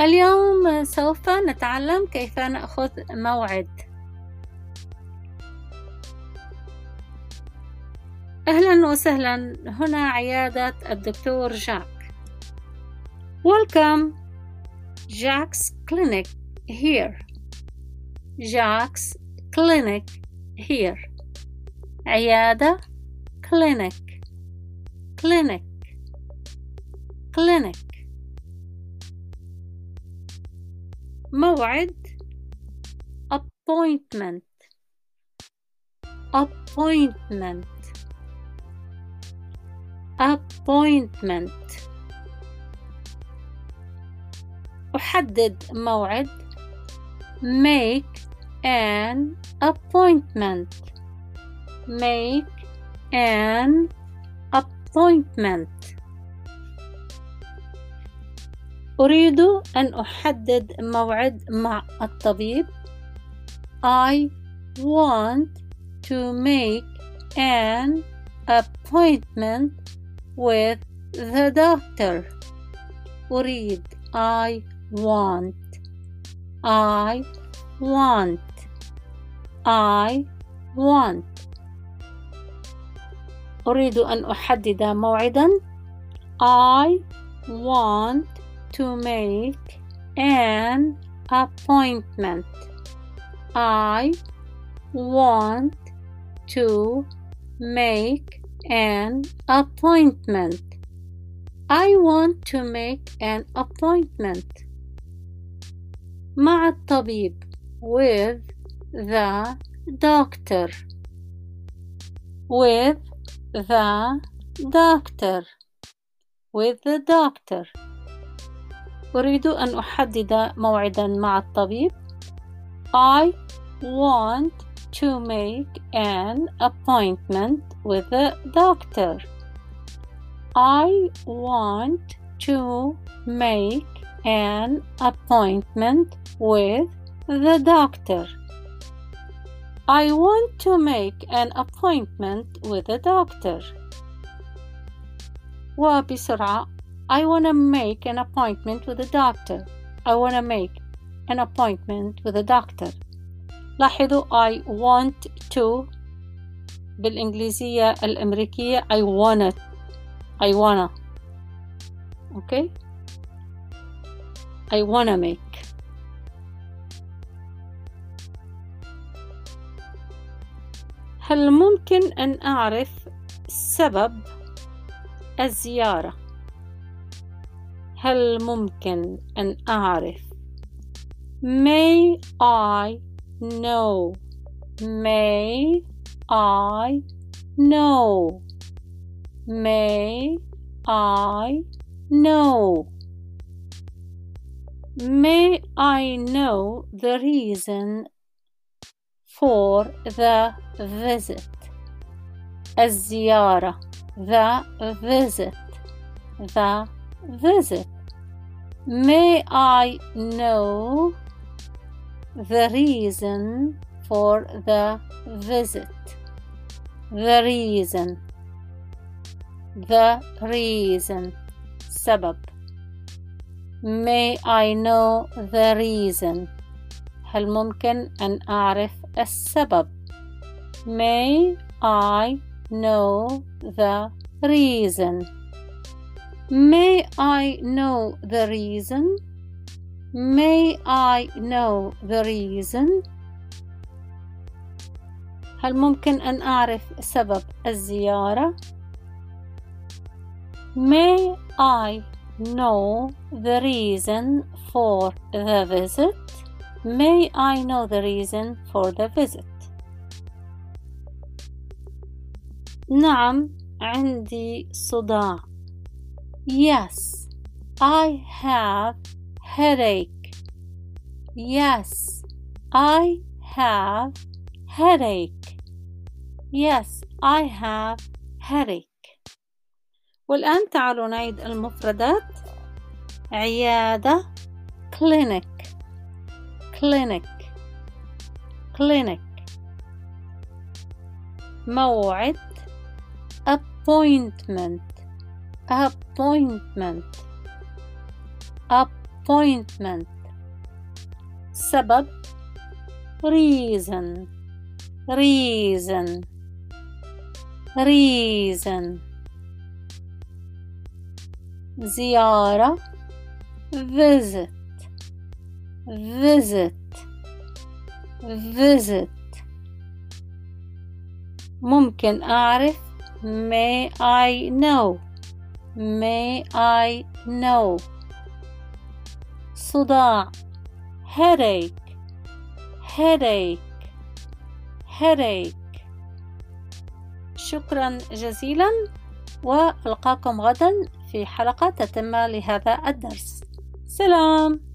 اليوم سوف نتعلم كيف نأخذ موعد. أهلا وسهلا. هنا عيادة الدكتور جاك. Welcome. Jack's Clinic here. Jack's Clinic here. عيادة clinic clinic clinic موعد appointment appointment appointment أحدد موعد make an appointment make an appointment أريد أن أحدد موعد مع الطبيب I want to make an appointment with the doctor أريد I want I want I want أريد أن أحدد موعدا I want to make an appointment I want to make an appointment I want to make an appointment مع الطبيب with the doctor with the doctor with the doctor أريد أن أحدد موعدا مع الطبيب I want to make an appointment with the doctor I want to make an appointment with the doctor. I want to make an appointment with the doctor. وبسرعة I want to make an appointment with the doctor. I want to make an appointment with the doctor. لاحظوا I want to بالإنجليزية الأمريكية I want it I wanna okay I wanna make هل ممكن أن أعرف سبب الزيارة؟ هل ممكن أن أعرف May I know May I know May I know? May I know the reason for the visit? الزيارة the visit the visit May I know the reason for the visit? The reason the reason سبب May I know the reason هل ممكن أن أعرف السبب May I know the reason May I know the reason May I know the reason هل ممكن أن أعرف سبب الزيارة May I know the reason for the visit? May I know the reason for the visit? نعم عندي صداع Yes I have headache Yes I have headache Yes I have headache والآن تعالوا نعيد المفردات عيادة clinic clinic clinic موعد appointment appointment appointment سبب reason reason reason زيارة visit visit visit ممكن أعرف may I know May I know? صداع headache. Headache. Headache. شكرا جزيلا وألقاكم غدا في حلقة تتمة لهذا الدرس. سلام!